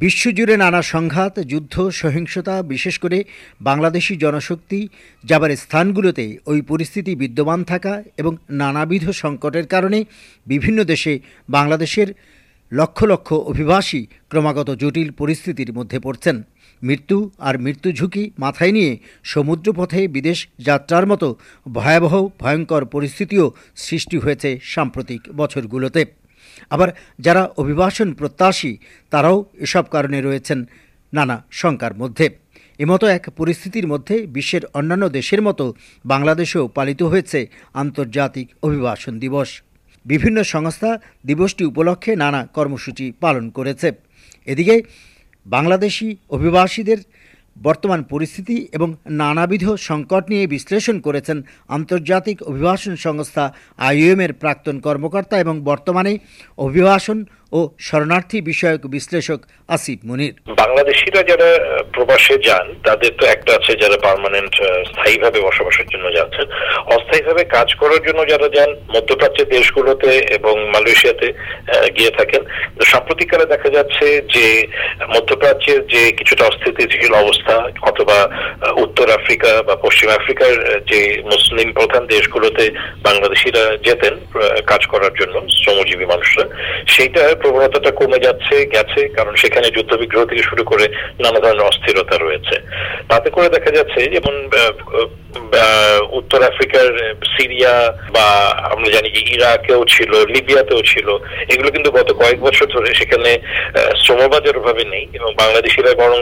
বিশ্বজুড়ে নানা সংঘাত, যুদ্ধ, সহিংসতা, বিশেষ করে বাংলাদেশি জনশক্তি, যাবার স্থানগুলোতে ওই পরিস্থিতি বিদ্যমান থাকা এবং নানাবিধ সংকটের কারণে বিভিন্ন দেশে বাংলাদেশের লক্ষ লক্ষ অভিবাসী ক্রমাগত জটিল পরিস্থিতির মধ্যে পড়ছেন। মৃত্যু আর মৃত্যু ঝুঁকি মাথায় নিয়ে সমুদ্রপথে বিদেশ যাত্রার মতো ভয়াবহ, ভয়ঙ্কর পরিস্থিতিও সৃষ্টি হয়েছে সাম্প্রতিক বছরগুলোতে। আবার যারা অভিবাসন প্রত্যাশী, তারাও এসব কারণে রয়েছেন নানা শঙ্কার মধ্যে। এমতো এক পরিস্থিতির মধ্যে বিশ্বের অন্যান্য দেশের মতো বাংলাদেশেও পালিত হয়েছে আন্তর্জাতিক অভিবাসন দিবস। বিভিন্ন সংস্থা দিবসটি উপলক্ষে নানা কর্মসূচি পালন করেছে। এদিকে বাংলাদেশি অভিবাসীদের বর্তমান পরিস্থিতি এবং নানাবিধ সংকট নিয়ে বিশ্লেষণ করেছেন আন্তর্জাতিক অভিবাসন সংস্থা আইওএমের প্রাক্তন কর্মকর্তা এবং বর্তমানে অভিবাসন ও শরণার্থী বিষয়ক বিশ্লেষক আসিফ মুনির। বাংলাদেশিরা যারা প্রবাসে যান, তাদের তো একটা আছে যারা পার্মানেন্ট স্থায়ীভাবে বসবাসের জন্য যাচ্ছেন। অস্থায়ীভাবে কাজ করার জন্য যারা যান, মধ্যপ্রাচ্যের দেশগুলোতে এবং মালয়েশিয়াতে গিয়ে থাকেন। সাম্প্রতিককালে দেখা যাচ্ছে যে, মধ্যপ্রাচ্যের যে কিছুটা অস্থিতিশীল অবস্থা, অথবা উত্তর আফ্রিকা বা পশ্চিম আফ্রিকার যে মুসলিম প্রধান দেশগুলোতে বাংলাদেশিরা যেতেন কাজ করার জন্য, শ্রমজীবী মানুষরা, সেইটা প্রবণতাটা কমে যাচ্ছে, গেছে, কারণ সেখানে যুদ্ধ বিগ্রহ থেকে শুরু করে নানা ধরনের অস্থিরতা রয়েছে। তাতে করে দেখা যাচ্ছে, যেমন উত্তর আফ্রিকার সিরিয়া বা আমরা জানি যে ইরাকেও ছিল, লিবিয়াতেও ছিল। এগুলো কিন্তু গত কয়েক বছর ধরে সেখানে শ্রমবাজার ভাবে নেই এবং বাংলাদেশিরা বরং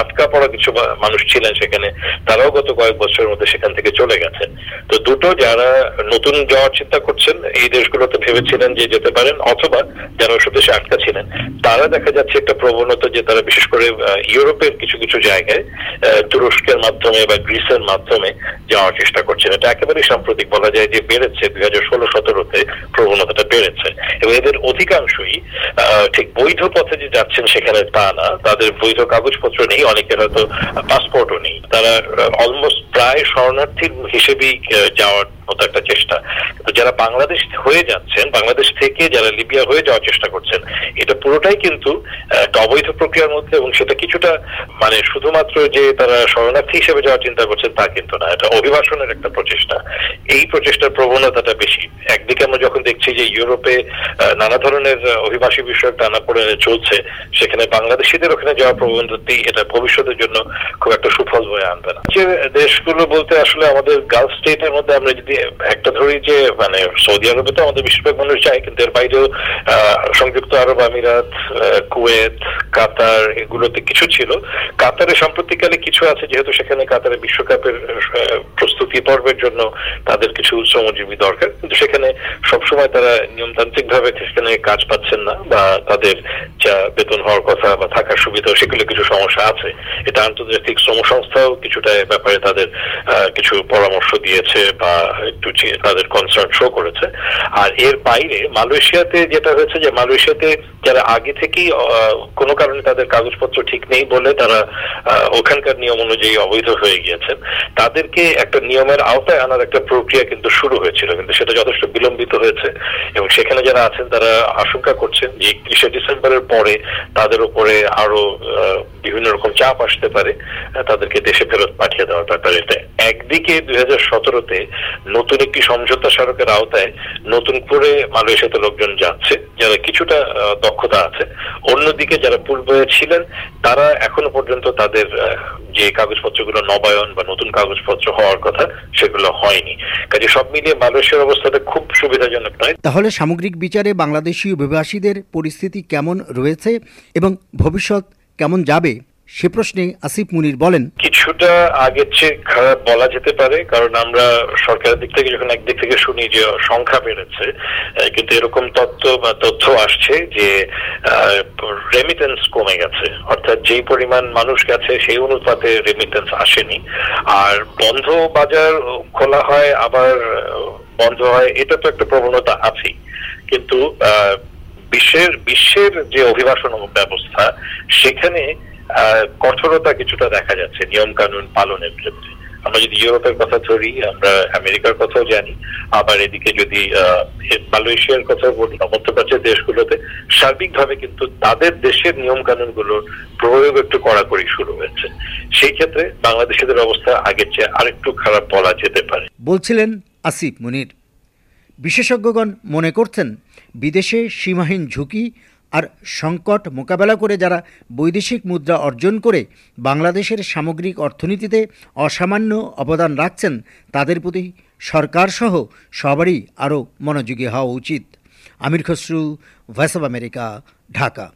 আটকা পড়া কিছু মানুষ ছিলেন সেখানে, তারাও গত কয়েক বছরের মধ্যে সেখান থেকে চলে গেছে তো দুটো যারা নতুন যাওয়ার চিন্তা করছেন, এই দেশগুলোতে ভেবেছিলেন যে যেতে পারেন, অথবা যারা ওসব দেশে আটকা ছিলেন, তারা দেখা যাচ্ছে একটা প্রবণতা যে তারা বিশেষ করে ইউরোপের কিছু কিছু জায়গায় তুরস্কের মাধ্যমে বা গ্রিসের মাধ্যমে যাওয়ার চেষ্টা করছেন এটা একেবারেই সাম্প্রতিক বলা যায় যে বেড়েছে, দুই হাজার ষোলো, সতেরোতে প্রবণতাটা বেড়েছে। এবং এদের অধিকাংশই ঠিক বৈধ পথে যে যাচ্ছেন সেখানে তা না। তাদের বৈধ কাগজপত্র নেই, অনেকের হয়তো পাসপোর্টও নেই। তারা অলমোস্ট প্রায় শরণার্থীর হিসেবেই যাওয়ার মতো একটা চেষ্টা। তো যারা বাংলাদেশ হয়ে যাচ্ছেন, বাংলাদেশ থেকে যারা লিবিয়া হয়ে যাওয়ার চেষ্টা করছেন, এটা পুরোটাই কিন্তু একটা অবৈধ প্রক্রিয়ার মধ্যে এবং সেটা কিছুটা মানে শুধুমাত্র যে তারা শরণার্থী হিসেবে যাওয়ার চিন্তা করছেন তা কিন্তু না। এটা অভিবাসনের একটা প্রচেষ্টা। এই প্রচেষ্টার প্রবণতাটা বেশি। একদিকে আমরা যখন দেখছি যে ইউরোপে নানা ধরনের অভিবাসী বিষয়ক টানা পড়ে চলছে, সেখানে বাংলাদেশিদের ওখানে যাওয়া প্রবণতাটি এটা ভবিষ্যতের জন্য খুব একটা সুফল বয়ে আনবে না। যে দেশগুলো বলতে আসলে আমাদের গালফ স্টেটের মধ্যে আমরা যদি একটা ধরি যে মানে সৌদি আরবে তো আমাদের বেশিরভাগ মানুষ যায়, কিন্তু এর বাইরেও সংযুক্ত আরব আমিরাত কুয়েত, কাতার এগুলোতে কিছু ছিল। কাতারে সাম্প্রতিককালে কিছু আছে, যেহেতু সেখানে কাতারে বিশ্বকাপের প্রস্তুতি পর্বের জন্য তাদের কিছু শ্রমজীবী দরকার। কিন্তু সেখানে সবসময় তারা নিয়মতান্ত্রিক ভাবে সেখানে কাজ পাচ্ছেন না বা তাদের যা বেতন হওয়ার কথা বা থাকার সুবিধা সেগুলো কিছু সমস্যা আছে। এটা আন্তর্জাতিক শ্রম সংস্থাও কিছুটা ব্যাপারে তাদের কিছু পরামর্শ দিয়েছে বা একটু তাদের কনসার্ন শো করেছে। আর এর বাইরে মালয়েশিয়াতে যেটা হয়েছে যে মালয়েশিয়াতে যারা আগে থেকেই কোনো কারণে তাদের কাগজপত্র ঠিক নেই বলে তারা ওখানকার নিয়ম অনুযায়ী অবৈধ হয়ে গিয়েছেন, তাদেরকে একটা নিয়মের আওতায় আনার একটা প্রক্রিয়া কিন্তু শুরু হয়েছিল। কিন্তু সেটা যথেষ্ট বিলম্বিত হয়েছে এবং সেখানে যারা আছেন তারা আশঙ্কা করছেন যে একত্রিশে ডিসেম্বরের পরে তাদের উপরে আরও বিভিন্ন রকম চাপ আসতে পারে তাদেরকে দেশে ফেরত পাঠিয়ে দেওয়ার ব্যাপারে। একদিকে দুই হাজার সতেরোতে নতুন একটি সমঝোতা স্মারকের আওতায় নতুন করে মালয়েশিয়াতে লোকজন যাচ্ছে যারা কিছুটা দক্ষতা আছে, অন্যদিকে যারা পূর্বে ছিলেন, তারা এখনও পর্যন্ত তাদের যে কাগজপত্রগুলো নবায়ন বা নতুন কাগজপত্র হওয়ার কথা, সেগুলো হয়নি। কাজে সব মিলিয়ে মালয়েশিয়ার অবস্থাটা খুব সুবিধাজনক নয়। তাহলে সামগ্রিক বিচারে বাংলাদেশি অভিবাসীদের পরিস্থিতি কেমন রয়েছে এবং ভবিষ্যৎ কেমন যাবে? সে প্রশ্নে আসিফ মুনির বলেন, কিছুটা আগের চেয়ে খারাপ বলা যেতে পারে, কারণ আমরা সরকারের দিক থেকে যখন একদিক থেকে শুনি যে সংখ্যা বেড়েছে কিন্তু এরকম তথ্য বা তথ্য আসছে যে রেমিটেন্স কমে গেছে। অর্থাৎ যেই পরিমাণ মানুষ গেছে, সেই অনুপাতে রেমিটেন্স আসেনি। আর বন্ধ বাজার খোলা হয়, আবার বন্ধ হয়, এটা তো একটা প্রবণতা আছেই। কিন্তু বিশ্বের বিশ্বের যে অভিবাসন ব্যবস্থা, সেখানে কঠোরতা কিছুটা দেখা যাচ্ছে নিয়ম কানুন পালনের ক্ষেত্রে। আমরা যদি ইউরোপের কথা ধরি, আমরা আমেরিকার কথাও জানি, আবার এদিকে যদি মালয়েশিয়ার কথা বলি মধ্যপ্রাচ্যের দেশগুলোতে সার্বিকভাবে কিন্তু তাদের দেশের নিয়ম কানুনগুলোর প্রয়োগ একটু কড়াকড়ি শুরু হয়েছে। সেই ক্ষেত্রে বাংলাদেশিদের অবস্থা আগের চেয়ে আরেকটু খারাপ বলা যেতে পারে। বলছিলেন আসিফ মুনির। বিশেষজ্ঞগণ মনে করছেন, বিদেশে সীমাহীন ঝুঁকি আর সংকট মোকাবেলা করে যারা বৈদেশিক মুদ্রা অর্জন করে বাংলাদেশের সামগ্রিক অর্থনীতিতে অসামান্য অবদান রাখছেন, তাদের প্রতি সরকারসহ সবারই আরও মনোযোগী হওয়া উচিত। Amir Khasru voice of America Dhaka.